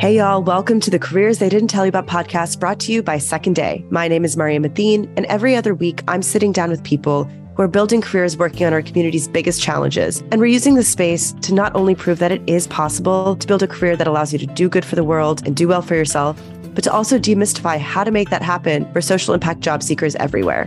Hey, y'all, welcome to the Careers They Didn't Tell You About podcast brought to you by Second Day. My name is Maria Mathine, and every other week I'm sitting down with people who are building careers working on our community's biggest challenges. And we're using this space to not only prove that it is possible to build a career that allows you to do good for the world and do well for yourself, but to also demystify how to make that happen for social impact job seekers everywhere.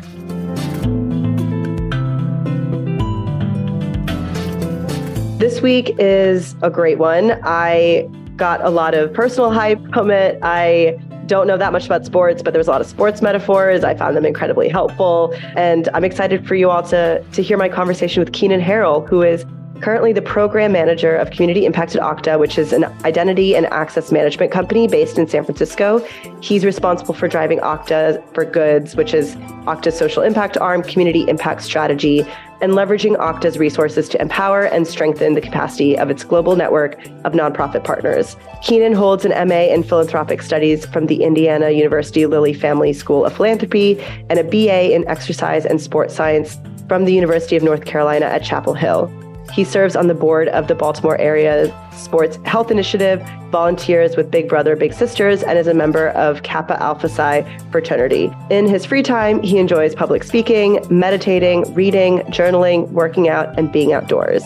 This week is a great one. I got a lot of personal hype from it. I don't know that much about sports, but there's a lot of sports metaphors. I found them incredibly helpful. And I'm excited for you all to, to hear my conversation with Keenan Harrell, who is currently the program manager of Community Impacted Okta, which is an identity and access management company based in San Francisco. He's responsible for driving Okta for Goods, which is Okta's social impact arm, community impact strategy, and leveraging Okta's resources to empower and strengthen the capacity of its global network of nonprofit partners. Keenan holds an MA in philanthropic studies from the Indiana University Lilly Family School of Philanthropy and a BA in exercise and sports science from the University of North Carolina at Chapel Hill. He serves on the board of the Baltimore Area Sports Health Initiative, volunteers with Big Brothers Big Sisters, and is a member of Kappa Alpha Psi fraternity. In his free time, he enjoys public speaking, meditating, reading, journaling, working out, and being outdoors.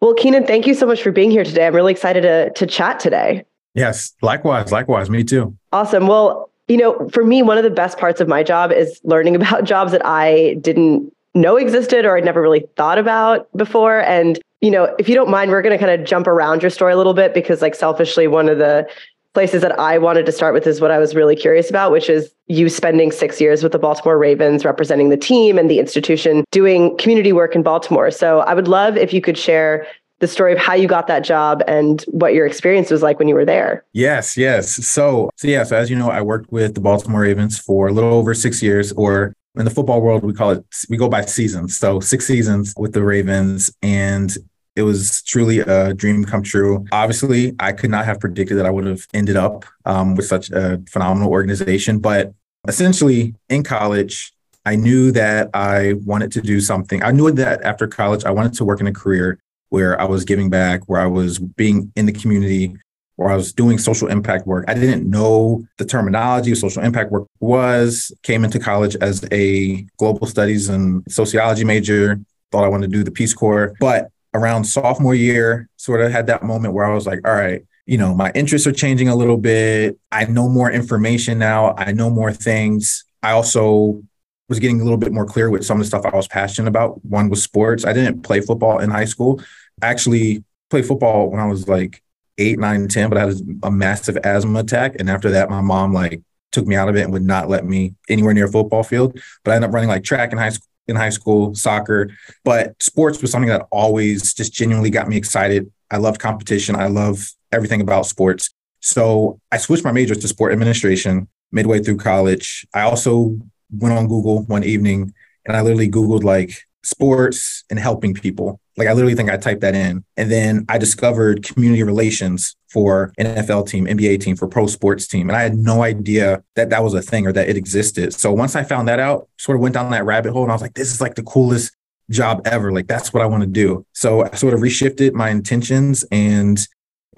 Well, Keenan, thank you so much for being here today. I'm really excited to, to chat today. Yes, likewise, likewise. Me too. Awesome. Well, you know, for me, one of the best parts of my job is learning about jobs that I didn't know existed or I'd never really thought about before. And, you know, if you don't mind, we're going to kind of jump around your story a little bit because, like, selfishly, one of the places that I wanted to start with is what I was really curious about, which is you spending six years with the Baltimore Ravens, representing the team and the institution, doing community work in Baltimore. So I would love if you could share the story of how you got that job and what your experience was like when you were there. Yes, yes. So, so yeah, so as you know, I worked with the Baltimore Ravens for a little over six years, or in the football world, we call it, we go by seasons. So six seasons with the Ravens. And it was truly a dream come true. Obviously, I could not have predicted that I would have ended up um, with such a phenomenal organization. But essentially, in college, I knew that I wanted to do something. I knew that after college, I wanted to work in a career where I was giving back, where I was being in the community, where I was doing social impact work. I didn't know the terminology of social impact work was, came into college as a global studies and sociology major, thought I wanted to do the Peace Corps. But around sophomore year, sort of had that moment where I was like, all right, you know, my interests are changing a little bit. I know more information now. I know more things. I also was getting a little bit more clear with some of the stuff I was passionate about. One was sports. I didn't play football in high school, actually played football when I was like eight, nine, 10, but I had a massive asthma attack. And after that, my mom like took me out of it and would not let me anywhere near a football field. But I ended up running like track in high school, in high school, soccer. But sports was something that always just genuinely got me excited. I loved competition. I love everything about sports. So I switched my major to sport administration midway through college. I also went on Google one evening and I literally Googled like sports and helping people. Like I literally think I typed that in. And then I discovered community relations for NFL team, NBA team, for pro sports team. And I had no idea that that was a thing or that it existed. So once I found that out, sort of went down that rabbit hole and I was like, this is like the coolest job ever. Like that's what I want to do. So I sort of reshifted my intentions and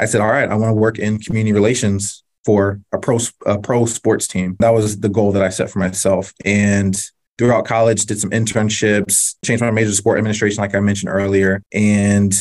I said, all right, I want to work in community relations for a pro a pro sports team. That was the goal that I set for myself. And throughout college, did some internships, changed my major to sport administration, like I mentioned earlier. And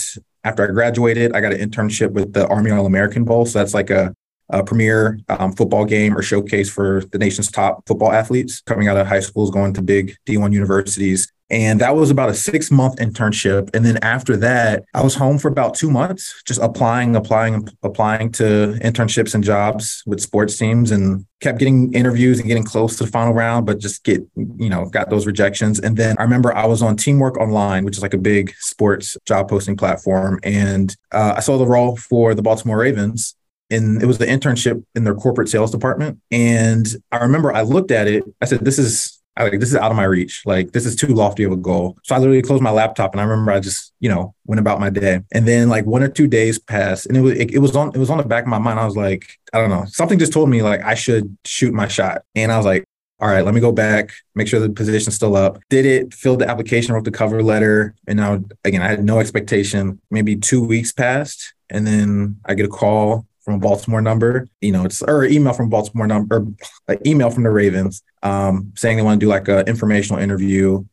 after I graduated, I got an internship with the Army All American Bowl. So that's like a, a premier um, football game or showcase for the nation's top football athletes coming out of high schools, going to big D1 universities. And that was about a six month internship. And then after that, I was home for about two months, just applying, applying, applying to internships and jobs with sports teams and kept getting interviews and getting close to the final round, but just get, you know, got those rejections. And then I remember I was on Teamwork Online, which is like a big sports job posting platform. And uh, I saw the role for the Baltimore Ravens and it was the internship in their corporate sales department. And I remember I looked at it, I said, this is I like this is out of my reach. Like this is too lofty of a goal. So I literally closed my laptop and I remember I just, you know, went about my day. And then like one or two days passed and it was it, it was on it was on the back of my mind. I was like, I don't know. Something just told me like I should shoot my shot. And I was like, all right, let me go back, make sure the position's still up. Did it, filled the application, wrote the cover letter. And now, again, I had no expectation. Maybe two weeks passed. And then I get a call from a Baltimore number, you know, it's or email from Baltimore number, or like email from the Ravens, um, saying they want to do like an informational interview.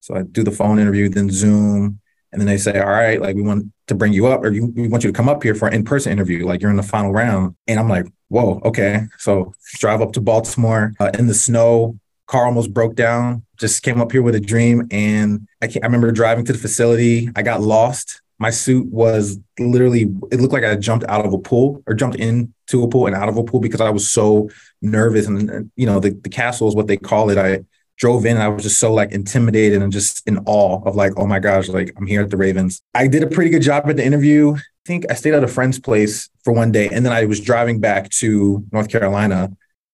So I do the phone interview, then Zoom, and then they say, all right, like we want to bring you up, or you, we want you to come up here for an in-person interview, like you're in the final round. And I'm like, whoa, okay. So drive up to Baltimore uh, in the snow. Car almost broke down. Just came up here with a dream, and I, I remember driving to the facility. I got lost my suit was literally it looked like I jumped out of a pool or jumped into a pool and out of a pool because I was so nervous and uh, you know the, the castle is what they call it. I drove in and I was just so like intimidated and just in awe of like, oh my gosh, like I'm here at the Ravens. I did a pretty good job at the interview. I think I stayed at a friend's place for one day and then I was driving back to North Carolina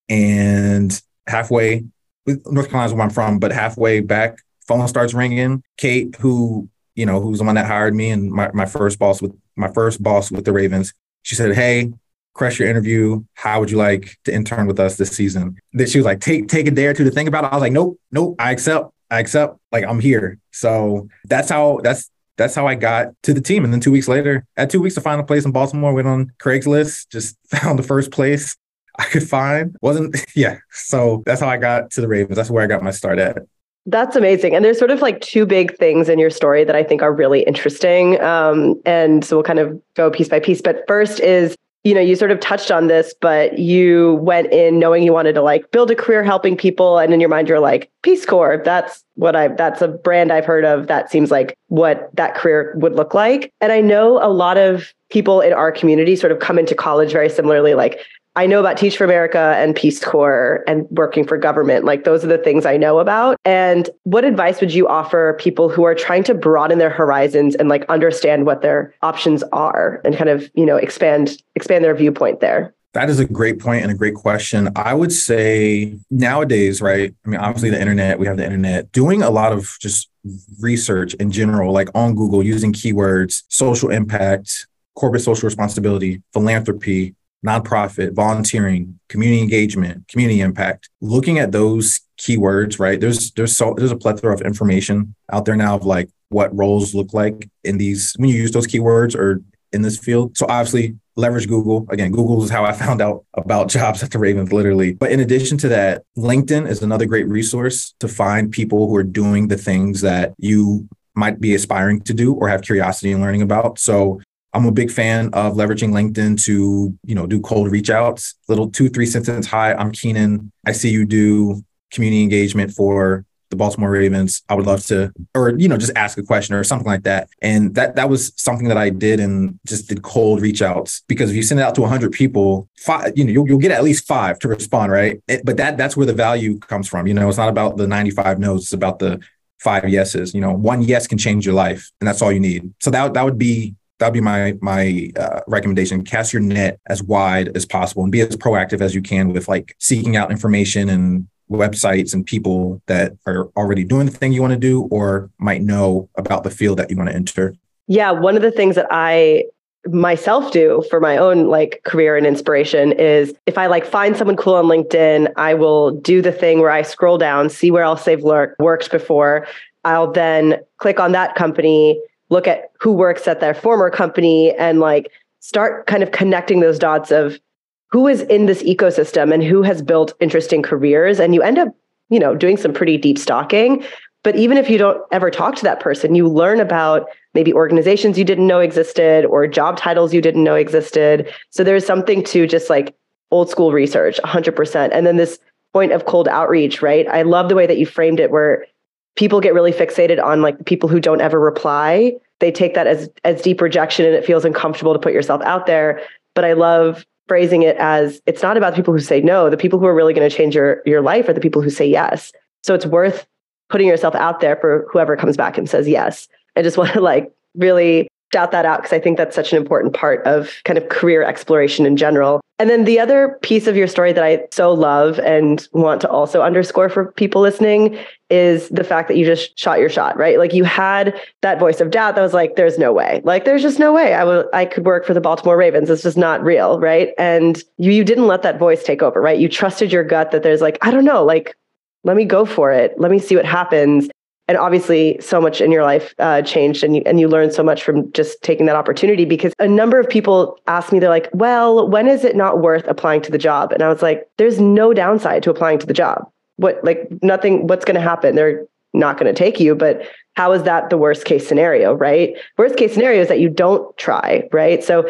and halfway North Carolina is where I'm from, but halfway back, phone starts ringing. Kate, who you know, who's the one that hired me and my, my first boss with my first boss with the Ravens. She said, Hey, crush your interview. How would you like to intern with us this season? That she was like, take take a day or two to think about it. I was like, nope, nope, I accept. I accept. Like I'm here. So that's how that's that's how I got to the team. And then two weeks later, at two weeks to find a place in Baltimore, went on Craigslist, just found the first place I could find. Wasn't yeah. So that's how I got to the Ravens. That's where I got my start at. That's amazing. And there's sort of like two big things in your story that I think are really interesting. Um, and so we'll kind of go piece by piece. But first is, you know, you sort of touched on this, but you went in knowing you wanted to like build a career helping people. And in your mind, you're like, Peace Corps, that's what I, that's a brand I've heard of. That seems like what that career would look like. And I know a lot of people in our community sort of come into college very similarly, like I know about Teach for America and Peace Corps and working for government. Like those are the things I know about. And what advice would you offer people who are trying to broaden their horizons and like understand what their options are and kind of, you know, expand expand their viewpoint there? That is a great point and a great question. I would say nowadays, right? I mean, obviously the internet, we have the internet, doing a lot of just research in general, like on Google, using keywords, social impact, corporate social responsibility, philanthropy, nonprofit, volunteering, community engagement, community impact. Looking at those keywords, right? There's there's so there's a plethora of information out there now of like what roles look like in these when you use those keywords or in this field. So obviously leverage Google. Again, Google is how I found out about jobs at the Ravens, literally. But in addition to that, LinkedIn is another great resource to find people who are doing the things that you might be aspiring to do or have curiosity in learning about. So I'm a big fan of leveraging LinkedIn to, you know, do cold reach outs, little two, three sentence. Hi, I'm Keenan. I see you do community engagement for the Baltimore Ravens. I would love to, or, you know, just ask a question or something like that. And that, that was something that I did and just did cold reach outs because if you send it out to hundred people, five, you know, you'll, you'll get at least five to respond. Right. It, but that, that's where the value comes from. You know, it's not about the 95 no's, it's about the five yeses. You know, one yes can change your life and that's all you need. So that, that would be that'd be my my uh, recommendation cast your net as wide as possible and be as proactive as you can with like seeking out information and websites and people that are already doing the thing you want to do or might know about the field that you want to enter yeah one of the things that i myself do for my own like career and inspiration is if I like find someone cool on LinkedIn, I will do the thing where I scroll down, see where else they've worked before. I'll then click on that company, look at who works at their former company and like start kind of connecting those dots of who is in this ecosystem and who has built interesting careers. And you end up you know doing some pretty deep stalking. But even if you don't ever talk to that person you learn about maybe organizations you didn't know existed or job titles you didn't know existed. So there's something to just like old school research 100% and then this point of cold outreach right? I love the way that you framed it where people get really fixated on like people who don't ever reply. They take that as as deep rejection and it feels uncomfortable to put yourself out there. But I love phrasing it as it's not about the people who say no. The people who are really going to change your your life are the people who say yes. So it's worth putting yourself out there for whoever comes back and says yes. I just want to like really shout that out because I think that's such an important part of kind of career exploration in general. And then the other piece of your story that I so love and want to also underscore for people listening is the fact that you just shot your shot, right? Like you had that voice of doubt that was like, there's no way. Like there's just no way I will I could work for the Baltimore Ravens. It's just not real, right? And you you didn't let that voice take over, right? You trusted your gut that there's like, I don't know, like let me go for it. Let me see what happens. And obviously, so much in your life uh, changed, and you and you learned so much from just taking that opportunity. Because a number of people ask me, they're like, "Well, when is it not worth applying to the job?" And I was like, "There's no downside to applying to the job. What like nothing? What's going to happen? They're not going to take you, but how is that the worst case scenario, right? Worst case scenario is that you don't try, right? So,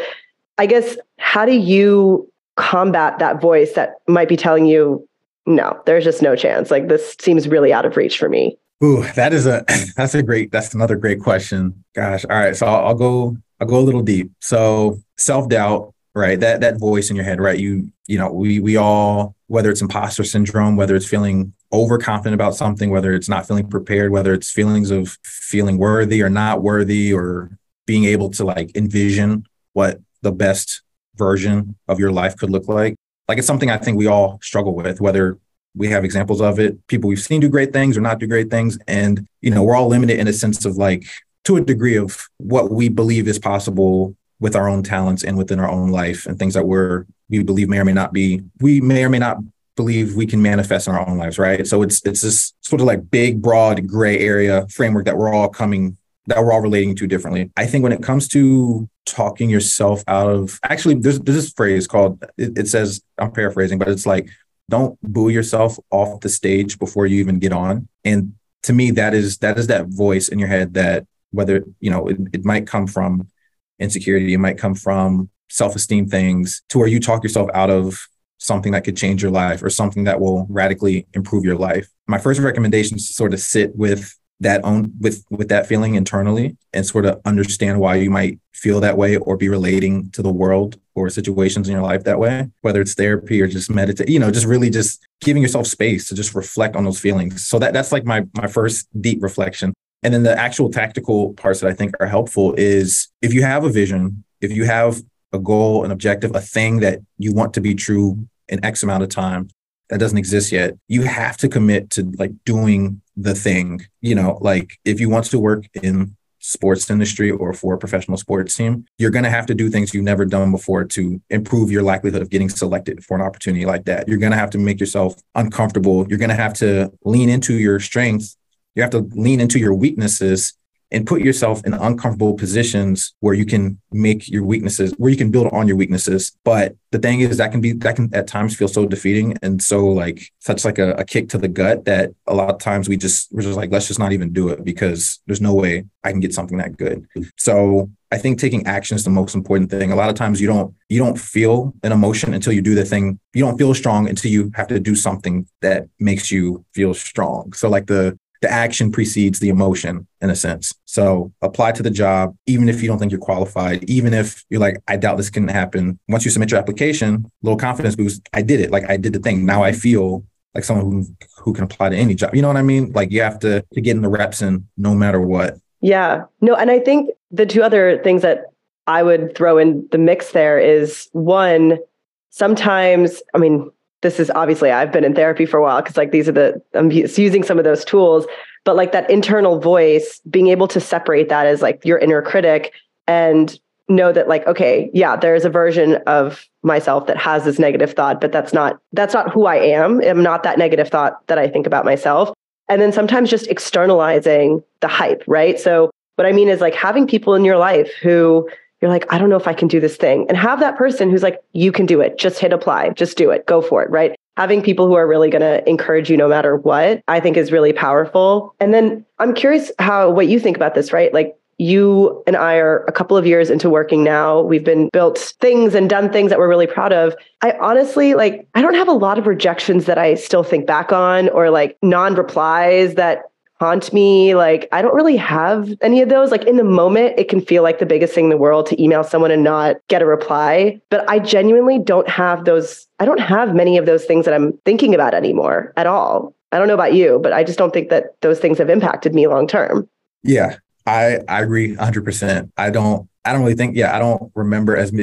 I guess how do you combat that voice that might be telling you no, there's just no chance. Like this seems really out of reach for me. Ooh, that is a that's a great that's another great question. Gosh, all right. So I'll, I'll go I'll go a little deep. So self doubt, right? That that voice in your head, right? You you know we we all whether it's imposter syndrome, whether it's feeling overconfident about something, whether it's not feeling prepared, whether it's feelings of feeling worthy or not worthy, or being able to like envision what the best version of your life could look like like it's something I think we all struggle with, whether we have examples of it, people we've seen do great things or not do great things. And, you know, we're all limited in a sense of like, to a degree of what we believe is possible with our own talents and within our own life and things that we're, we believe may or may not be, we may or may not believe we can manifest in our own lives. Right. So it's, it's this sort of like big, broad gray area framework that we're all coming that we're all relating to differently. I think when it comes to talking yourself out of actually there's, there's this phrase called it, it says I'm paraphrasing, but it's like don't boo yourself off the stage before you even get on. And to me, that is that is that voice in your head that whether you know it, it might come from insecurity, it might come from self-esteem things to where you talk yourself out of something that could change your life or something that will radically improve your life. My first recommendation is to sort of sit with that own with with that feeling internally and sort of understand why you might feel that way or be relating to the world or situations in your life that way whether it's therapy or just meditate you know just really just giving yourself space to just reflect on those feelings. So that that's like my my first deep reflection. And then the actual tactical parts that i think are helpful is if you have a vision if you have a goal an objective a thing that you want to be true in x amount of time that doesn't exist yet you have to commit to like doing the thing you know like if you want to work in sports industry or for a professional sports team you're going to have to do things you've never done before to improve your likelihood of getting selected for an opportunity like that. You're going to have to make yourself uncomfortable. You're going to have to lean into your strengths. You have to lean into your weaknesses and put yourself in uncomfortable positions where you can make your weaknesses where you can build on your weaknesses. But the thing is that can be that can at times feel so defeating and so like such like a, a, kick to the gut that a lot of times we just we're just like let's just not even do it because there's no way i can get something that good. So i think taking action is the most important thing. A lot of times you don't you don't feel an emotion until you do the thing. You don't feel strong until you have to do something that makes you feel strong. So like the the action precedes the emotion in a sense. So apply to the job, even if you don't think you're qualified, even if you're like, I doubt this can happen. Once you submit your application, little confidence boost. I did it. Like I did the thing. Now I feel like someone who, who can apply to any job. You know what I mean? Like you have to, to get in the reps in no matter what. Yeah. No, and I think the two other things that I would throw in the mix there is one, sometimes, I mean, this is obviously I've been in therapy for a while because like these are the I'm using some of those tools, but like that internal voice, being able to separate that as like your inner critic and know that like okay, yeah, there's a version of myself that has this negative thought, but that's not that's not who I am. I'm not that negative thought that I think about myself. And then sometimes just externalizing the hype, right? So what I mean is like having people in your life who you're like, I don't know if I can do this thing. And have that person who's like, you can do it. Just hit apply. Just do it. Go for it. Right. Having people who are really going to encourage you no matter what, I think is really powerful. And then I'm curious how, what you think about this, right? Like, you and I are a couple of years into working now. We've been built things and done things that we're really proud of. I honestly like I don't have a lot of rejections that I still think back on or like non-replies that haunt me. Like, I don't really have any of those. Like, in the moment, it can feel like the biggest thing in the world to email someone and not get a reply. But I genuinely don't have those. I don't have many of those things that I'm thinking about anymore at all. I don't know about you, but I just don't think that those things have impacted me long term. Yeah, I I agree 100%. I don't I don't really think yeah, I don't remember as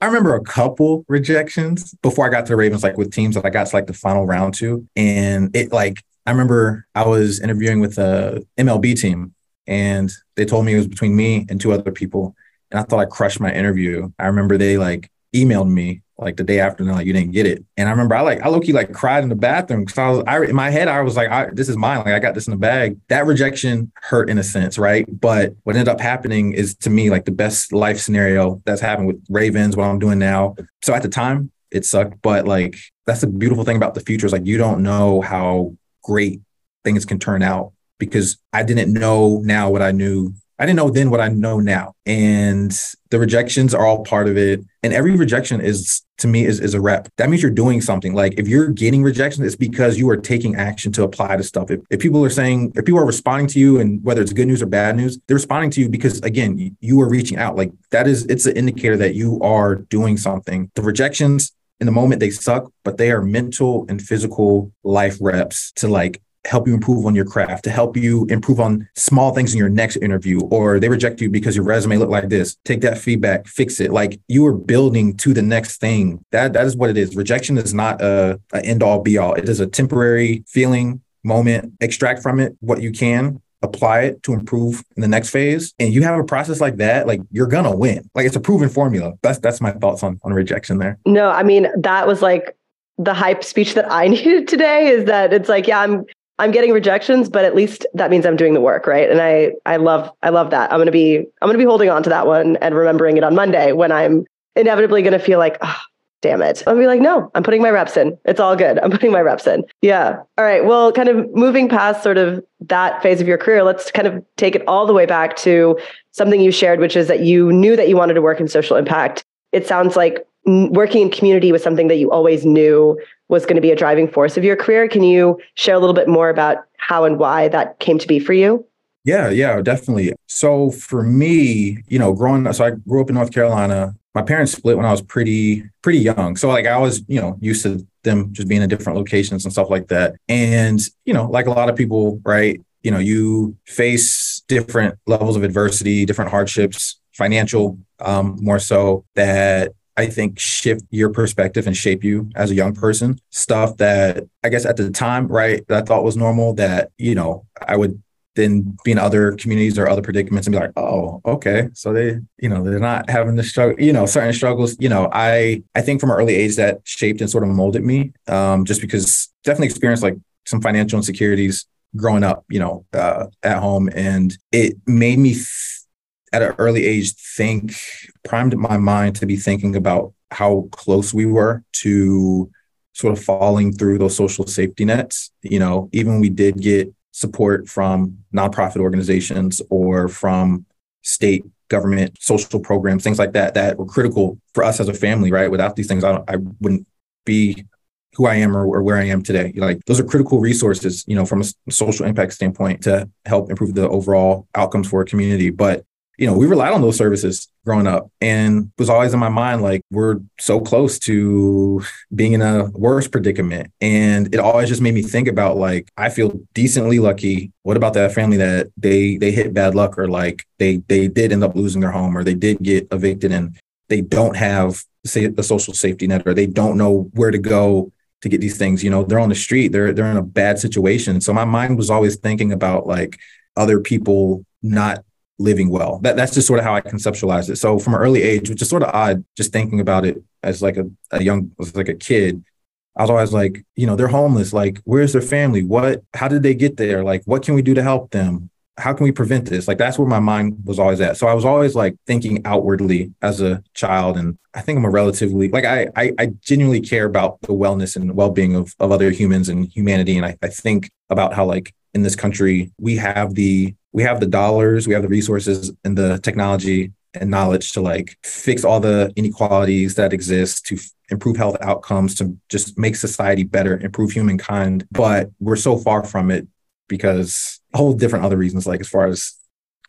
I remember a couple rejections before I got to the Ravens, like with teams that I got to like the final round to. And it like I remember I was interviewing with a MLB team and they told me it was between me and two other people. And I thought I crushed my interview. I remember they like emailed me like the day after, and like you didn't get it. And I remember I like I low key like cried in the bathroom because I was I in my head I was like, I, this is mine. Like I got this in the bag. That rejection hurt in a sense, right? But what ended up happening is to me like the best life scenario that's happened with Ravens, what I'm doing now. So at the time, it sucked, but like that's the beautiful thing about the future is like you don't know how great things can turn out because I didn't know now what I knew I didn't know then what I know now. And the rejections are all part of it. And every rejection is to me is, is a rep. That means you're doing something. Like if you're getting rejection, it's because you are taking action to apply to stuff. If, if people are saying, if people are responding to you and whether it's good news or bad news, they're responding to you because again, you, you are reaching out. Like that is it's an indicator that you are doing something. The rejections in the moment they suck, but they are mental and physical life reps to like help you improve on your craft, to help you improve on small things in your next interview, or they reject you because your resume looked like this. Take that feedback, fix it. Like you are building to the next thing. That that is what it is. Rejection is not a, a end all be all. It is a temporary feeling moment. Extract from it what you can apply it to improve in the next phase and you have a process like that like you're gonna win like it's a proven formula that's that's my thoughts on on rejection there no i mean that was like the hype speech that I needed today is that it's like, yeah, I'm I'm getting rejections, but at least that means I'm doing the work, right? And I I love I love that. I'm gonna be I'm gonna be holding on to that one and remembering it on Monday when I'm inevitably gonna feel like, oh, damn it. I'll be like, no, I'm putting my reps in. It's all good. I'm putting my reps in. Yeah. All right. Well, kind of moving past sort of that phase of your career, let's kind of take it all the way back to something you shared, which is that you knew that you wanted to work in social impact. It sounds like working in community was something that you always knew was going to be a driving force of your career. Can you share a little bit more about how and why that came to be for you? Yeah, yeah, definitely. So for me, you know, growing up, so I grew up in North Carolina. My parents split when I was pretty pretty young. So like I was, you know, used to them just being in different locations and stuff like that. And, you know, like a lot of people, right, you know, you face different levels of adversity, different hardships, financial um, more so that I think shift your perspective and shape you as a young person. Stuff that I guess at the time, right, that I thought was normal that, you know, I would then be in other communities or other predicaments and be like, oh, okay. So they, you know, they're not having the struggle, you know, certain struggles. You know, I I think from an early age that shaped and sort of molded me. Um, just because definitely experienced like some financial insecurities growing up, you know, uh, at home. And it made me th- at an early age think primed my mind to be thinking about how close we were to sort of falling through those social safety nets you know even we did get support from nonprofit organizations or from state government social programs things like that that were critical for us as a family right without these things i, I wouldn't be who I am or, or, where I am today. Like those are critical resources, you know, from a social impact standpoint to help improve the overall outcomes for a community. But you know, we relied on those services growing up and was always in my mind like we're so close to being in a worse predicament. And it always just made me think about like I feel decently lucky. What about that family that they they hit bad luck or like they they did end up losing their home or they did get evicted and they don't have say a social safety net or they don't know where to go to get these things. You know, they're on the street, they're they're in a bad situation. So my mind was always thinking about like other people not living well. That that's just sort of how I conceptualized it. So from an early age, which is sort of odd, just thinking about it as like a, a young as like a kid, I was always like, you know, they're homeless. Like, where's their family? What how did they get there? Like, what can we do to help them? How can we prevent this? Like that's where my mind was always at. So I was always like thinking outwardly as a child. And I think I'm a relatively like I I, I genuinely care about the wellness and well-being of, of other humans and humanity. And I, I think about how like in this country we have the we have the dollars, we have the resources and the technology and knowledge to like fix all the inequalities that exist to f- improve health outcomes to just make society better improve humankind. But we're so far from it because a whole different other reasons like as far as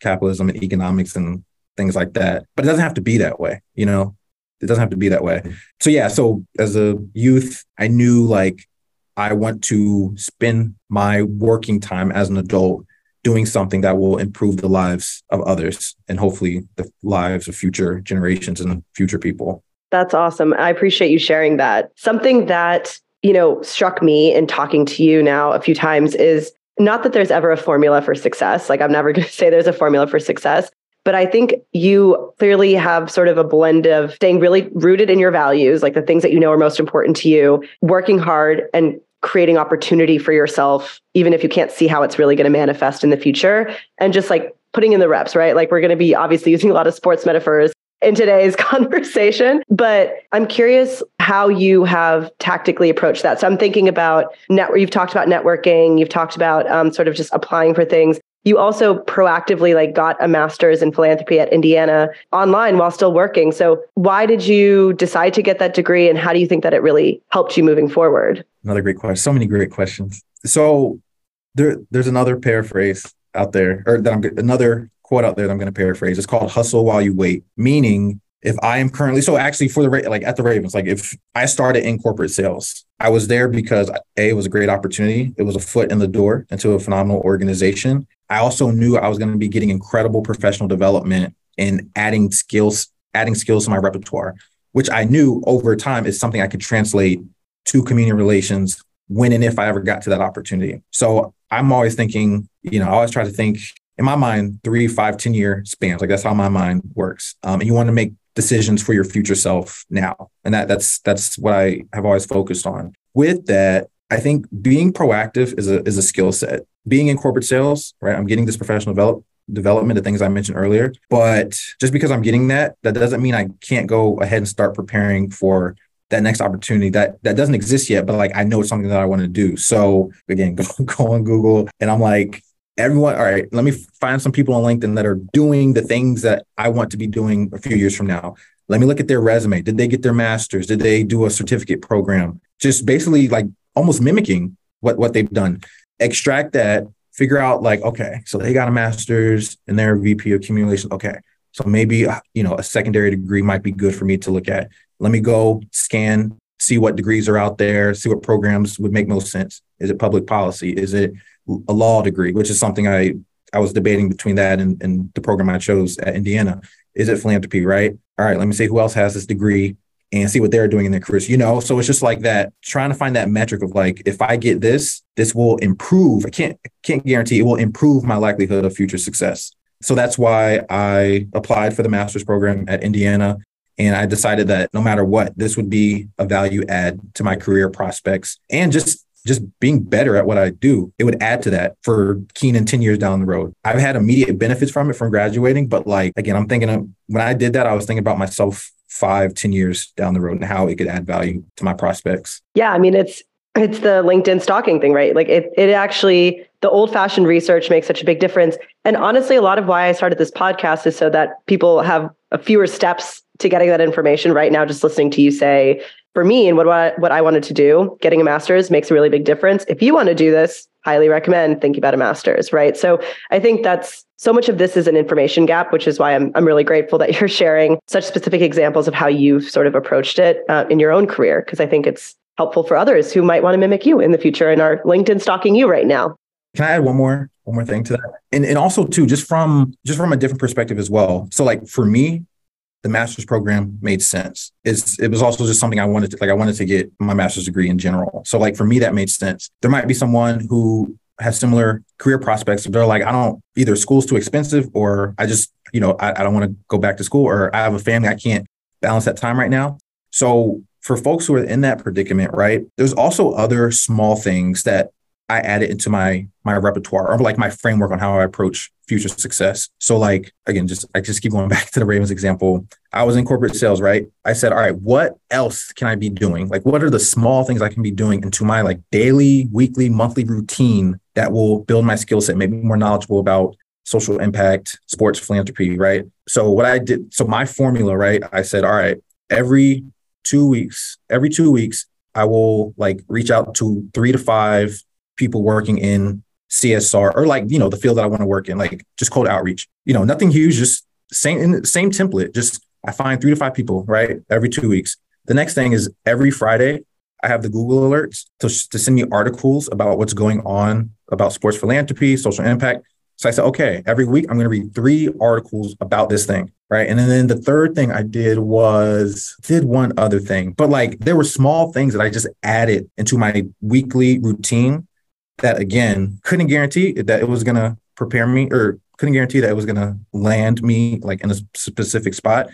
capitalism and economics and things like that. But it doesn't have to be that way you know? It doesn't have to be that way. So yeah so as a youth i knew like i want to spend my working time as an adult doing something that will improve the lives of others and hopefully the lives of future generations and future people. That's awesome. I appreciate you sharing that. Something that, you know, struck me in talking to you now a few times is not that there's ever a formula for success. Like I'm never going to say there's a formula for success, But I think you clearly have sort of a blend of staying really rooted in your values, like the things that you know are most important to you, working hard and creating opportunity for yourself, even if you can't see how it's really going to manifest in the future, and just like putting in the reps, right? Like we're going to be obviously using a lot of sports metaphors in today's conversation, but I'm curious how you have tactically approached that. So I'm thinking about net. You've talked about networking. You've talked about um, sort of just applying for things. You also proactively like got a master's in philanthropy at Indiana online while still working. So why did you decide to get that degree and how do you think that it really helped you moving forward? Another great question. So many great questions. So there there's another paraphrase out there or that I'm another quote out there that I'm going to paraphrase. It's called hustle while you wait, meaning if I am currently so actually for the like at the Ravens, like if I started in corporate sales, I was there because a it was a great opportunity. It was a foot in the door into a phenomenal organization. I also knew I was going to be getting incredible professional development and adding skills, adding skills to my repertoire, which I knew over time is something I could translate to community relations when and if I ever got to that opportunity. So I'm always thinking, you know, I always try to think in my mind, three, five, 10 year spans. Like that's how my mind works. Um, and you want to make decisions for your future self now. And that that's that's what I have always focused on. With that, I think being proactive is a is a skill set. Being in corporate sales, right? I'm getting this professional develop, development, the things I mentioned earlier. But just because I'm getting that, that doesn't mean I can't go ahead and start preparing for that next opportunity that that doesn't exist yet, but like I know it's something that I want to do. So again, go, go on Google and I'm like, everyone, all right, let me find some people on LinkedIn that are doing the things that I want to be doing a few years from now. Let me look at their resume. Did they get their master's? Did they do a certificate program? Just basically like almost mimicking what, what they've done. Extract that, figure out like, okay, so they got a master's and they're VP accumulation. Okay. So maybe, uh, you know, a secondary degree might be good for me to look at. Let me go scan, see what degrees are out there, see what programs would make most sense. Is it public policy? Is it a law degree, which is something I I was debating between that and, and the program I chose at Indiana. Is it philanthropy, right? All right, let me see who else has this degree and see what they're doing in their careers. You know, so it's just like that, trying to find that metric of like, if I get this, this will improve. I can't can't guarantee it will improve my likelihood of future success. So that's why I applied for the master's program at Indiana. And I decided that no matter what, this would be a value add to my career prospects and just just being better at what I do, it would add to that for Keenan 10 years down the road. I've had immediate benefits from it from graduating, but like, again, I'm thinking of when I did that, I was thinking about myself five, ten years down the road and how it could add value to my prospects. Yeah. I mean, it's, it's the LinkedIn stalking thing, right? Like it, it actually, the old fashioned research makes such a big difference. And honestly, a lot of why I started this podcast is so that people have fewer steps to getting that information right now, just listening to you say, for me and what, I, what I wanted to do, getting a master's makes a really big difference. If you want to do this, highly recommend thinking about a master's, right? So I think that's so much of this is an information gap, which is why I'm I'm really grateful that you're sharing such specific examples of how you've sort of approached it uh, in your own career, because I think it's helpful for others who might want to mimic you in the future and are LinkedIn stalking you right now. Can I add one more one more thing to that? And and also too, just from just from a different perspective as well. So like for me, the master's program made sense. It's, it was also just something I wanted to like I wanted to get my master's degree in general. So like for me that made sense. There might be someone who has similar career prospects. but They're like, I don't either school's too expensive or I just, you know, I, I don't want to go back to school or I have a family. I can't balance that time right now. So for folks who are in that predicament, right, there's also other small things that I add it into my my repertoire or like my framework on how I approach future success. So like again, just I just keep going back to the Ravens example. I was in corporate sales, right? I said, all right, what else can I be doing? Like what are the small things I can be doing into my like daily, weekly, monthly routine that will build my skill set, make me more knowledgeable about social impact, sports philanthropy, right? So what I did, so my formula, right? I said, all right, every two weeks, every two weeks, I will like reach out to three to five people working in CSR or like, you know, the field that I want to work in, like just cold outreach, you know, nothing huge, just same, same template. Just I find three to five people, right? Every two weeks. The next thing is every Friday, I have the Google alerts to, to send me articles about what's going on about sports philanthropy, social impact. So I said, okay, every week I'm going to read three articles about this thing. Right. And then the third thing I did was did one other thing, but like there were small things that I just added into my weekly routine that again couldn't guarantee that it was going to prepare me or couldn't guarantee that it was going to land me like in a specific spot,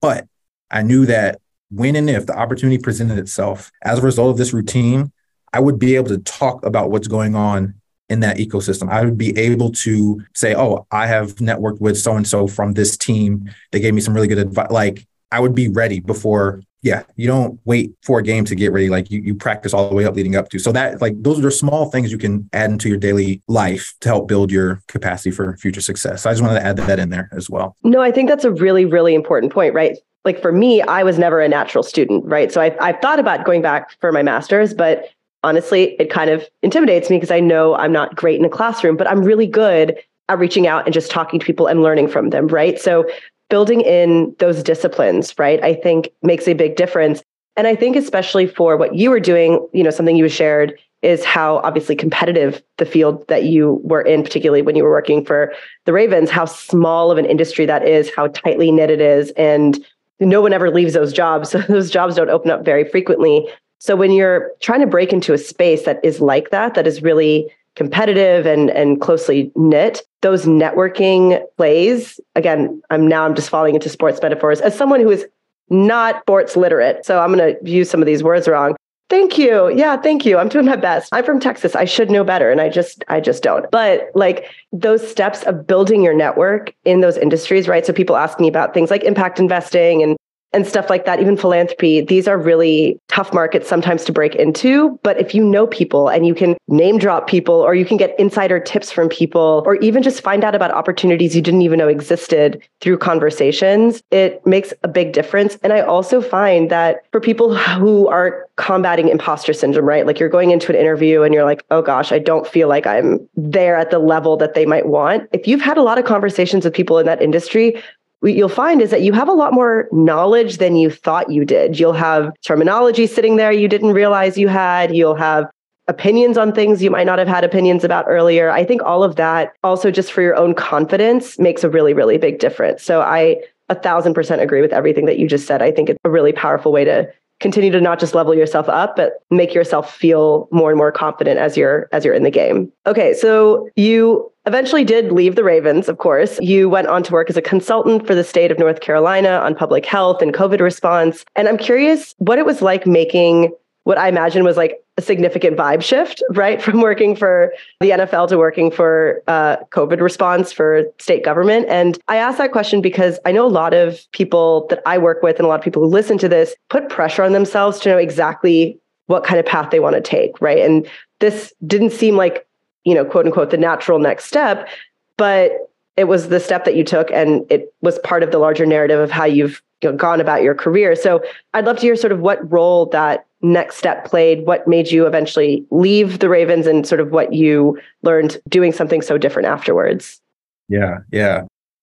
but I knew that when and if the opportunity presented itself as a result of this routine, I would be able to talk about what's going on in that ecosystem. I would be able to say, "Oh, I have networked with so and so from this team. They gave me some really good advice." Like I would be ready before yeah, you don't wait for a game to get ready. Like you, you practice all the way up leading up to. So that like those are small things you can add into your daily life to help build your capacity for future success. So I just wanted to add that in there as well. No, I think that's a really, really important point, right? Like for me, I was never a natural student, right? So I, I've thought about going back for my master's, but honestly, it kind of intimidates me because I know I'm not great in a classroom, but I'm really good at reaching out and just talking to people and learning from them, right? So building in those disciplines, right, I think makes a big difference. And I think especially for what you were doing, you know, something you shared is how obviously competitive the field that you were in, particularly when you were working for the Ravens, how small of an industry that is, how tightly knit it is. And no one ever leaves those jobs. So those jobs don't open up very frequently. So when you're trying to break into a space that is like that, that is really competitive and and closely knit those networking plays again i'm now i'm just falling into sports metaphors. As someone who is not sports literate so i'm going to use some of these words wrong. Thank you. Yeah thank you. I'm doing my best. I'm from texas. I should know better and i just i just don't. But like those steps of building your network in those industries right? So people ask me about things like impact investing and and stuff like that, even philanthropy, these are really tough markets sometimes to break into. But if you know people and you can name drop people, or you can get insider tips from people, or even just find out about opportunities you didn't even know existed through conversations, it makes a big difference. And I also find that for people who are combating imposter syndrome, right? Like you're going into an interview and you're like, oh gosh, I don't feel like I'm there at the level that they might want. If you've had a lot of conversations with people in that industry, what you'll find is that you have a lot more knowledge than you thought you did. You'll have terminology sitting there you didn't realize you had. You'll have opinions on things you might not have had opinions about earlier. I think all of that also just for your own confidence makes a really, really big difference. So I a thousand percent agree with everything that you just said. I think it's a really powerful way to continue to not just level yourself up but make yourself feel more and more confident as you're as you're in the game okay so you eventually did leave the Ravens, of course. You went on to work as a consultant for the state of North Carolina on public health and COVID response. And I'm curious what it was like making what I imagine was like a significant vibe shift, right? From working for the NFL to working for uh, COVID response for state government. And I asked that question because I know a lot of people that I work with and a lot of people who listen to this put pressure on themselves to know exactly what kind of path they want to take, right? And this didn't seem like you know, quote unquote, the natural next step. But it was the step that you took and it was part of the larger narrative of how you've gone about your career. So I'd love to hear sort of what role that next step played, what made you eventually leave the Ravens and sort of what you learned doing something so different afterwards. Yeah, yeah.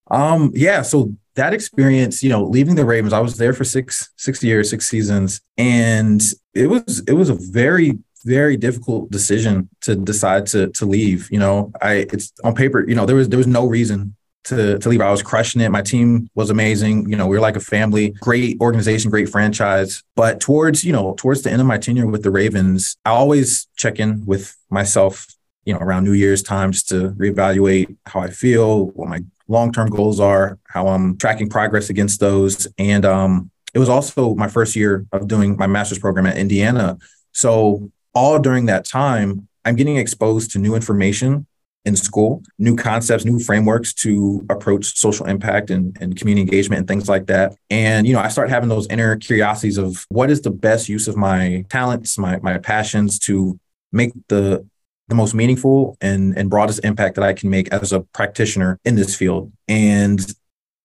Um, yeah, so that experience, you know, leaving the Ravens, I was there for six, six years, six seasons. And it was it was a very very difficult decision to decide to to leave. You know, I it's on paper. You know, there was there was no reason to to leave. I was crushing it. My team was amazing. You know, we were like a family. Great organization, great franchise. But towards you know towards the end of my tenure with the Ravens, I always check in with myself. You know, around New Year's times to reevaluate how I feel, what my long term goals are, how I'm tracking progress against those, and um, it was also my first year of doing my master's program at Indiana. So all during that time, I'm getting exposed to new information in school, new concepts, new frameworks to approach social impact and, and community engagement and things like that. And, you know, I start having those inner curiosities of what is the best use of my talents, my, my passions to make the the most meaningful and, and broadest impact that I can make as a practitioner in this field. And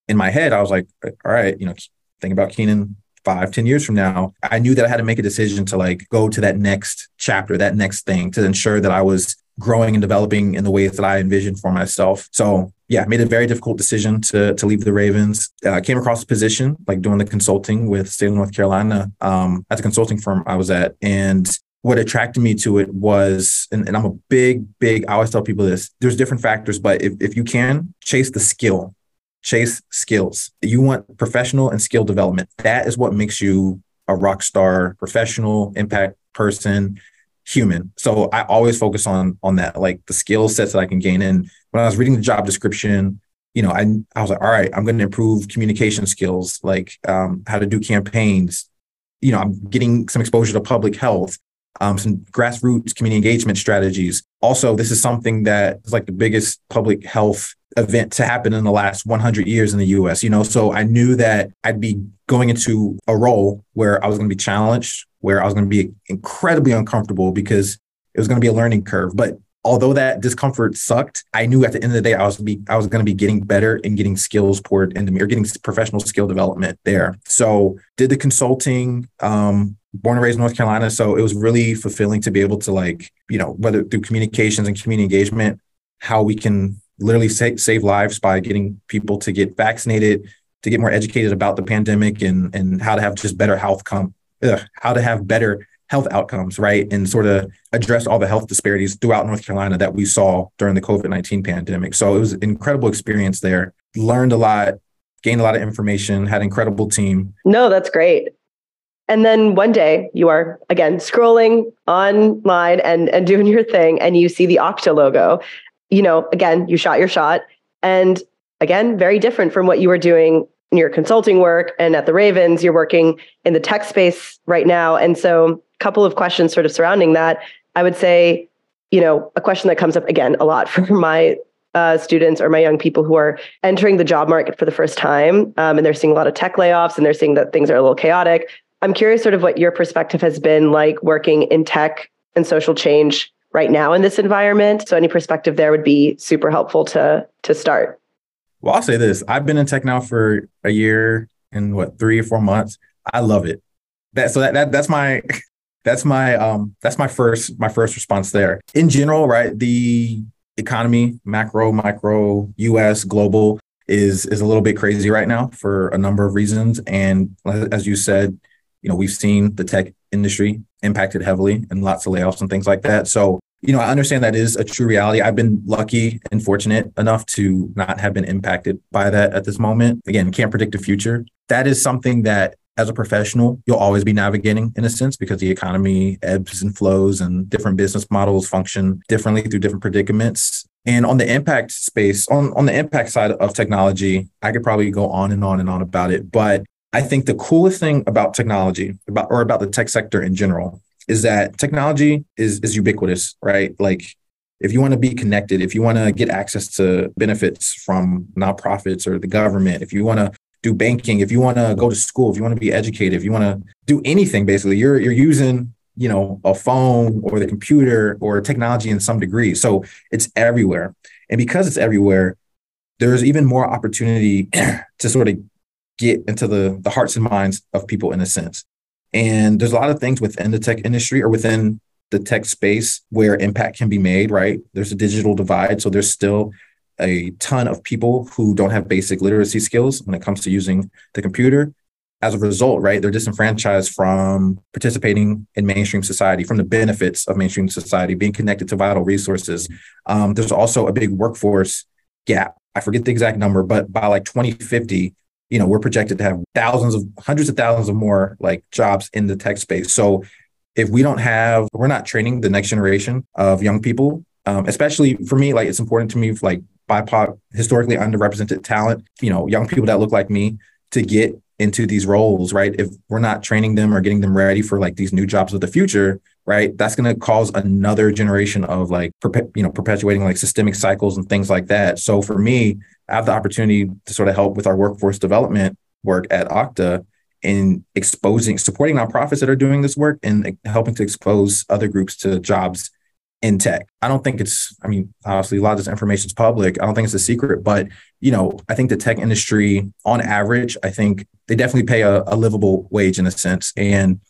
in my head, I was like, all right, you know, think about Keenan five, ten years from now, I knew that I had to make a decision to like go to that next chapter, that next thing to ensure that I was growing and developing in the ways that I envisioned for myself. So yeah, made a very difficult decision to to leave the Ravens. Uh, came across a position like doing the consulting with state of North Carolina um, at the consulting firm I was at, and what attracted me to it was, and, and I'm a big, big. I always tell people this: there's different factors, but if if you can chase the skill chase skills. You want professional and skill development. That is what makes you a rock star, professional, impact person, human. So I always focus on on that, like the skill sets that I can gain. And when I was reading the job description, you know, I I was like, all right, I'm going to improve communication skills, like um, how to do campaigns. You know, I'm getting some exposure to public health, um, some grassroots community engagement strategies. Also, this is something that is like the biggest public health event to happen in the last 100 years in the US, you know, so I knew that I'd be going into a role where I was going to be challenged, where I was going to be incredibly uncomfortable because it was going to be a learning curve. But although that discomfort sucked, I knew at the end of the day I was be I was going to be getting better and getting skills poured into me or getting professional skill development there. So did the consulting, um, born and raised North Carolina. So it was really fulfilling to be able to like, you know, whether through communications and community engagement, how we can literally save, save lives by getting people to get vaccinated, to get more educated about the pandemic and and how to have just better health come ugh, how to have better health outcomes, right? And sort of address all the health disparities throughout North Carolina that we saw during the COVID 19 pandemic. So it was an incredible experience there. Learned a lot, gained a lot of information, had an incredible team. No, that's great. And then one day you are again scrolling online and, and doing your thing, and you see the Okta logo. You know, again, you shot your shot. And again, very different from what you were doing in your consulting work and at the Ravens. You're working in the tech space right now. And so a couple of questions sort of surrounding that. I would say, you know, a question that comes up again a lot for my uh, students or my young people who are entering the job market for the first time um, and they're seeing a lot of tech layoffs and they're seeing that things are a little chaotic. I'm curious sort of what your perspective has been like working in tech and social change right now in this environment. So any perspective there would be super helpful to to start. Well, I'll say this. I've been in tech now for a year and what, three or four months. I love it. That so that, that that's my that's my um that's my first my first response there. In general, right? The economy, macro, micro, US, global is is a little bit crazy right now for a number of reasons and as you said, you know, we've seen the tech industry impacted heavily and lots of layoffs and things like that. So, you know, I understand that is a true reality. I've been lucky and fortunate enough to not have been impacted by that at this moment. Again, can't predict the future. That is something that as a professional, you'll always be navigating in a sense because the economy ebbs and flows and different business models function differently through different predicaments. And on the impact space, on, on the impact side of technology, I could probably go on and on and on about it. But I think the coolest thing about technology, about or about the tech sector in general, is that technology is is ubiquitous, right? Like if you want to be connected, if you want to get access to benefits from nonprofits or the government, if you want to do banking, if you want to go to school, if you want to be educated, if you want to do anything, basically, you're you're using you know a phone or the computer or technology in some degree. So it's everywhere, and because it's everywhere, there's even more opportunity to sort of get into the the hearts and minds of people in a sense. And there's a lot of things within the tech industry or within the tech space where impact can be made. Right? There's a digital divide, so there's still a ton of people who don't have basic literacy skills when it comes to using the computer. As a result, right, they're disenfranchised from participating in mainstream society, from the benefits of mainstream society, being connected to vital resources. Um, there's also a big workforce gap. I forget the exact number, but by like 2050, you know, we're projected to have thousands of hundreds of thousands of more like jobs in the tech space. So if we don't have, we're not training the next generation of young people um, especially for me, like it's important to me, like BIPOC, historically underrepresented talent, you know, young people that look like me to get into these roles, right? If we're not training them or getting them ready for like these new jobs of the future, right? That's going to cause another generation of like, perpe- you know, perpetuating like systemic cycles and things like that. So for me, I have the opportunity to sort of help with our workforce development work at Okta in exposing, supporting nonprofits that are doing this work and helping to expose other groups to jobs in tech. I don't think it's, I mean, obviously a lot of this information is public. I don't think it's a secret, but you know, I think the tech industry on average, I think they definitely pay a, a livable wage in a sense. And,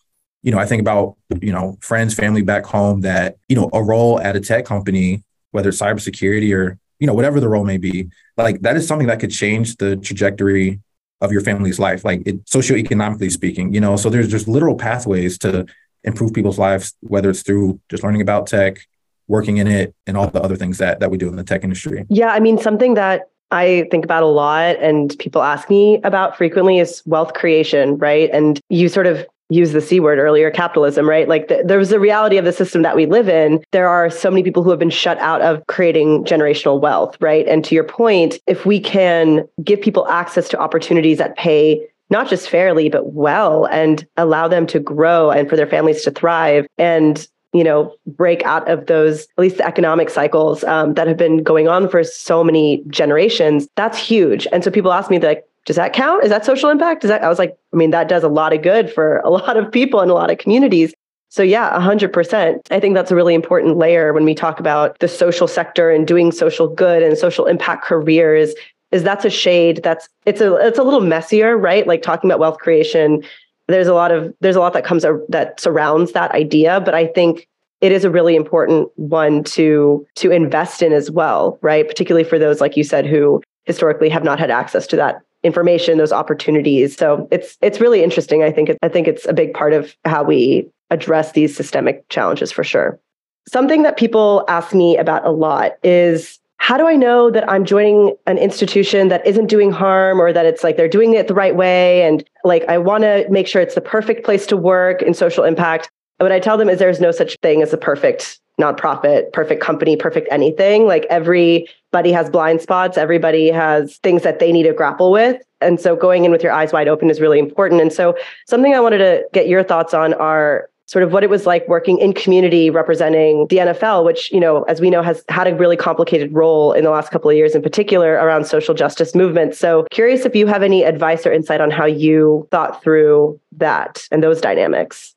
you know, I think about, you know, friends, family back home that, you know, a role at a tech company, whether it's cybersecurity or, you know, whatever the role may be, like that is something that could change the trajectory of your family's life, like it, socioeconomically speaking, you know, so there's just literal pathways to improve people's lives, whether it's through just learning about tech, working in it and all the other things that that we do in the tech industry. Yeah, I mean something that I think about a lot and people ask me about frequently is wealth creation, right? And you sort of use the C word earlier, capitalism, right? Like the, there's a reality of the system that we live in. There are so many people who have been shut out of creating generational wealth, right? And to your point, if we can give people access to opportunities that pay not just fairly, but well and allow them to grow and for their families to thrive and you know break out of those at least the economic cycles um, that have been going on for so many generations that's huge and so people ask me like does that count? Is that social impact? Does that I was like, I mean, that does a lot of good for a lot of people and a lot of communities. So yeah, 100%. I think that's a really important layer when we talk about the social sector and doing social good and social impact careers is that's a shade that's it's a it's a little messier, right? Like talking about wealth creation, there's a lot of there's a lot that comes that surrounds that idea, but I think it is a really important one to to invest in as well, right? Particularly for those like you said who historically have not had access to that information, those opportunities. So it's it's really interesting. I think it, I think it's a big part of how we address these systemic challenges for sure. Something that people ask me about a lot is how do I know that I'm joining an institution that isn't doing harm or that it's like they're doing it the right way and like I want to make sure it's the perfect place to work in social impact. What I tell them is there's no such thing as a perfect nonprofit, perfect company, perfect anything. Like everybody has blind spots, everybody has things that they need to grapple with. And so going in with your eyes wide open is really important. And so something I wanted to get your thoughts on are sort of what it was like working in community representing the NFL, which, you know, as we know, has had a really complicated role in the last couple of years, in particular around social justice movements. So curious if you have any advice or insight on how you thought through that and those dynamics.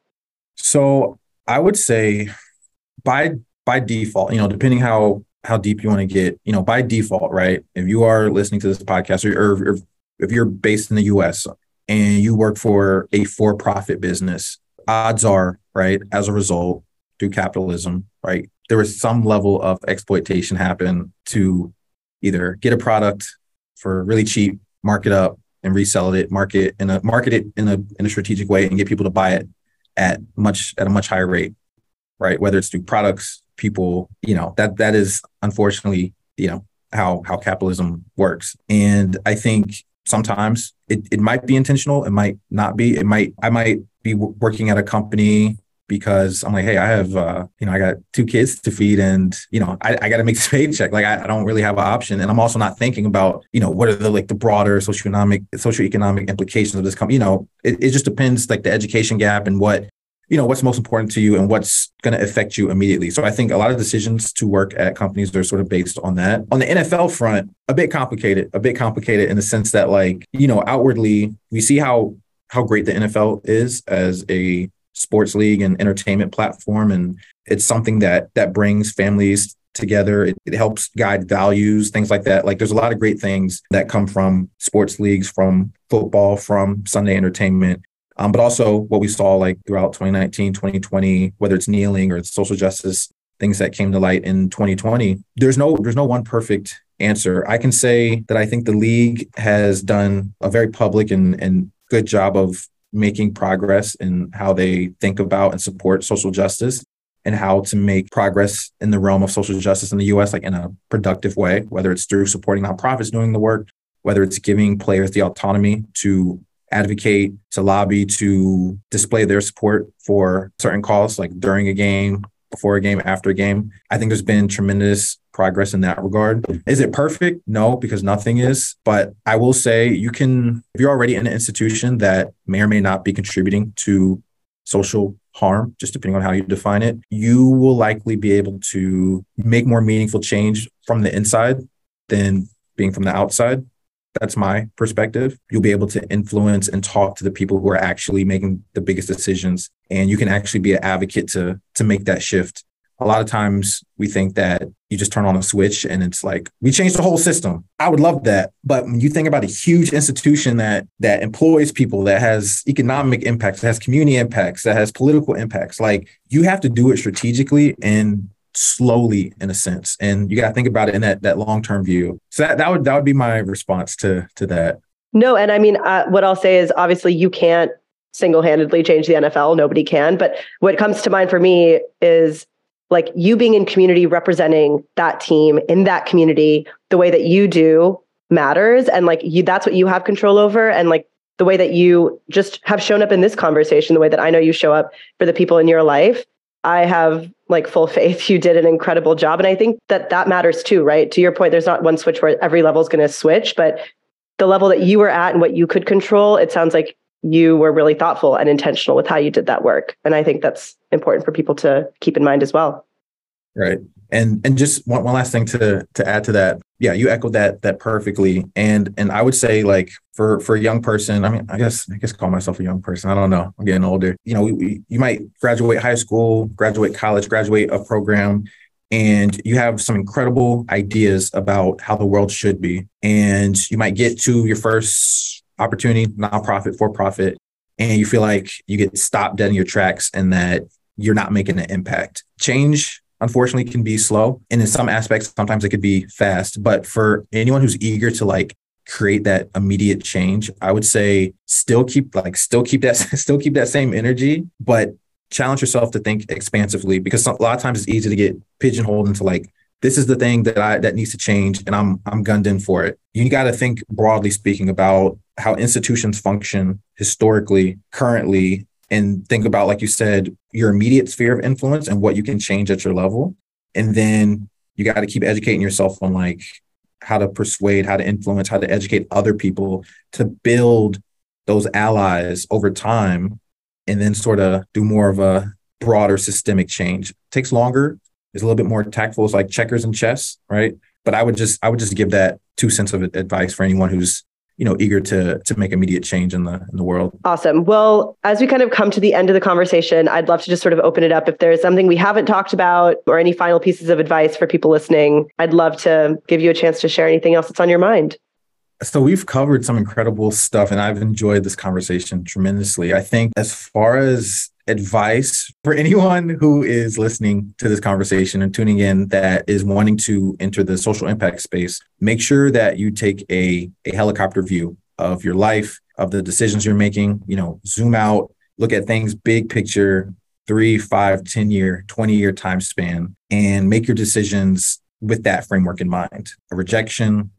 So I would say by by default, you know, depending how how deep you want to get, you know, by default, right? If you are listening to this podcast or, or if you're based in the US and you work for a for-profit business, odds are, right, as a result, through capitalism, right, there is some level of exploitation happen to either get a product for really cheap, mark it up and resell it, market in a market it in a in a strategic way and get people to buy it at much at a much higher rate right? Whether it's through products, people, you know, that that is unfortunately, you know, how how capitalism works. And I think sometimes it, it might be intentional, it might not be. It might I might be working at a company because I'm like, hey, I have, uh, you know, I got two kids to feed, and you know, I, I got to make this paycheck. Like, I, I, don't really have an option, and I'm also not thinking about, you know, what are the like the broader socioeconomic socioeconomic implications of this company. You know, it, it just depends, like the education gap and what you know what's most important to you and what's going to affect you immediately. So i think a lot of decisions to work at companies are sort of based on that. On the nfl front a bit complicated a bit complicated in the sense that like you know outwardly we see how how great the nfl is as a sports league and entertainment platform and it's something that that brings families together. It, it helps guide values things like that. Like there's a lot of great things that come from sports leagues from football from sunday entertainment um, but also what we saw like throughout 2019, 2020, whether it's kneeling or social justice things that came to light in 2020. There's no there's no one perfect answer. I can say that I think the league has done a very public and, and good job of making progress in how they think about and support social justice and how to make progress in the realm of social justice in the US like in a productive way, whether it's through supporting nonprofits doing the work, whether it's giving players the autonomy to advocate, to lobby, to display their support for certain causes, like during a game, before a game, after a game. I think there's been tremendous progress in that regard. Is it perfect? No, because nothing is. But I will say you can, if you're already in an institution that may or may not be contributing to social harm, just depending on how you define it, you will likely be able to make more meaningful change from the inside than being from the outside. That's my perspective. You'll be able to influence and talk to the people who are actually making the biggest decisions. And you can actually be an advocate to, to make that shift. A lot of times we think that you just turn on a switch and it's like we change the whole system. I would love that. But when you think about a huge institution that that employs people, that has economic impacts, that has community impacts, that has political impacts, like you have to do it strategically and slowly in a sense. And you got to think about it in that that long-term view. So that, that would that would be my response to to that. No and i mean uh, what i'll say is obviously you can't single-handedly change the nfl nobody can. But what comes to mind for me is like you being in community representing that team in that community the way that you do matters. And like you that's what you have control over. And like the way that you just have shown up in this conversation, the way that I know you show up for the people in your life. I have like full faith you did an incredible job. And I think that that matters too, right? To your point, there's not one switch where every level is going to switch, but the level that you were at and what you could control, it sounds like you were really thoughtful and intentional with how you did that work. And I think that's important for people to keep in mind as well. Right. And and just one, one last thing to to add to that. Yeah, you echoed that that perfectly. And and I would say like for for a young person, I mean, I guess I guess call myself a young person. I don't know. I'm getting older. You know, we, we, you might graduate high school, graduate college, graduate a program, and you have some incredible ideas about how the world should be. And you might get to your first opportunity, nonprofit, for profit, and you feel like you get stopped dead in your tracks and that you're not making an impact. Change unfortunately can be slow and in some aspects sometimes it could be fast. But for anyone who's eager to like create that immediate change i would say still keep like still keep that still keep that same energy but challenge yourself to think expansively because a lot of times it's easy to get pigeonholed into like this is the thing that i that needs to change and i'm i'm gunned in for it. You got to think broadly speaking about how institutions function historically currently and think about, like you said, your immediate sphere of influence and what you can change at your level. And then you got to keep educating yourself on like how to persuade, how to influence, how to educate other people to build those allies over time and then sort of do more of a broader systemic change. It takes longer, it's a little bit more tactful. It's like checkers and chess, right? But I would just I would just give that two cents of advice for anyone who's you know eager to to make immediate change in the in the world. Awesome. Well as we kind of come to the end of the conversation i'd love to just sort of open it up. If there's something we haven't talked about or any final pieces of advice for people listening i'd love to give you a chance to share anything else that's on your mind. So we've covered some incredible stuff and I've enjoyed this conversation tremendously. I think as far as advice for anyone who is listening to this conversation and tuning in that is wanting to enter the social impact space, make sure that you take a, a helicopter view of your life, of the decisions you're making, you know, zoom out, look at things big picture, three, five, 10 year, 20 year time span, and make your decisions with that framework in mind. A rejection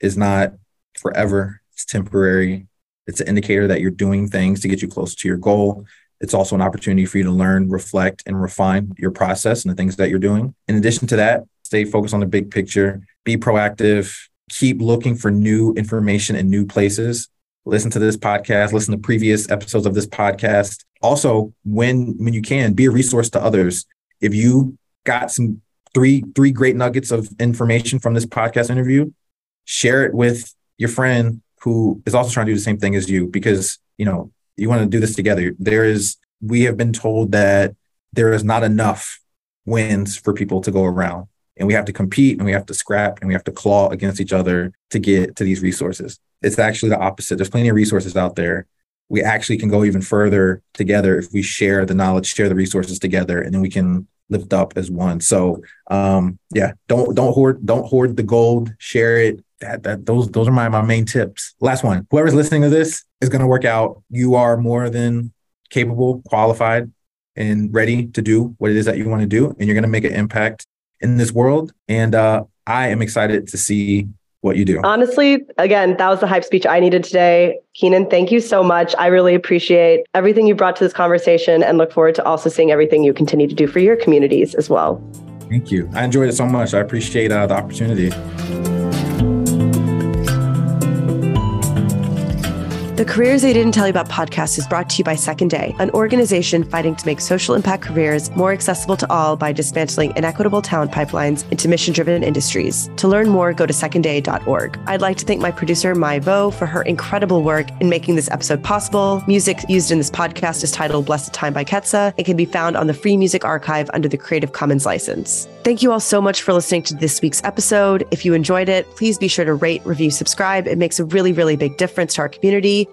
is not forever, it's temporary. It's an indicator that you're doing things to get you closer to your goal. It's also an opportunity for you to learn, reflect, and refine your process and the things that you're doing. In addition to that, stay focused on the big picture, be proactive, keep looking for new information in new places. Listen to this podcast, listen to previous episodes of this podcast. Also, when when you can, be a resource to others. If you got some three three great nuggets of information from this podcast interview, share it with your friend who is also trying to do the same thing as you because, you know, you want to do this together. There is, we have been told that there is not enough wins for people to go around. And we have to compete and we have to scrap and we have to claw against each other to get to these resources. It's actually the opposite. There's plenty of resources out there. We actually can go even further together if we share the knowledge, share the resources together, and then we can lift up as one. So um yeah, don't don't hoard don't hoard the gold, share it, that that those those are my my main tips. Last one. Whoever's listening to this is going to work out. You are more than capable, qualified, and ready to do what it is that you want to do, and you're going to make an impact in this world. And uh, I am excited to see what you do. Honestly, again, that was the hype speech I needed today. Keenan, thank you so much. I really appreciate everything you brought to this conversation and look forward to also seeing everything you continue to do for your communities as well. Thank you. I enjoyed it so much. I appreciate uh, the opportunity. The Careers They Didn't Tell You About podcast is brought to you by Second Day, an organization fighting to make social impact careers more accessible to all by dismantling inequitable talent pipelines into mission driven industries. To learn more, go to secondday.org. I'd like to thank my producer, Mai Vo, for her incredible work in making this episode possible. Music used in this podcast is titled Blessed Time by Ketsa and can be found on the Free Music Archive under the Creative Commons license. Thank you all so much for listening to this week's episode. If you enjoyed it, please be sure to rate, review, subscribe. It makes a really, really big difference to our community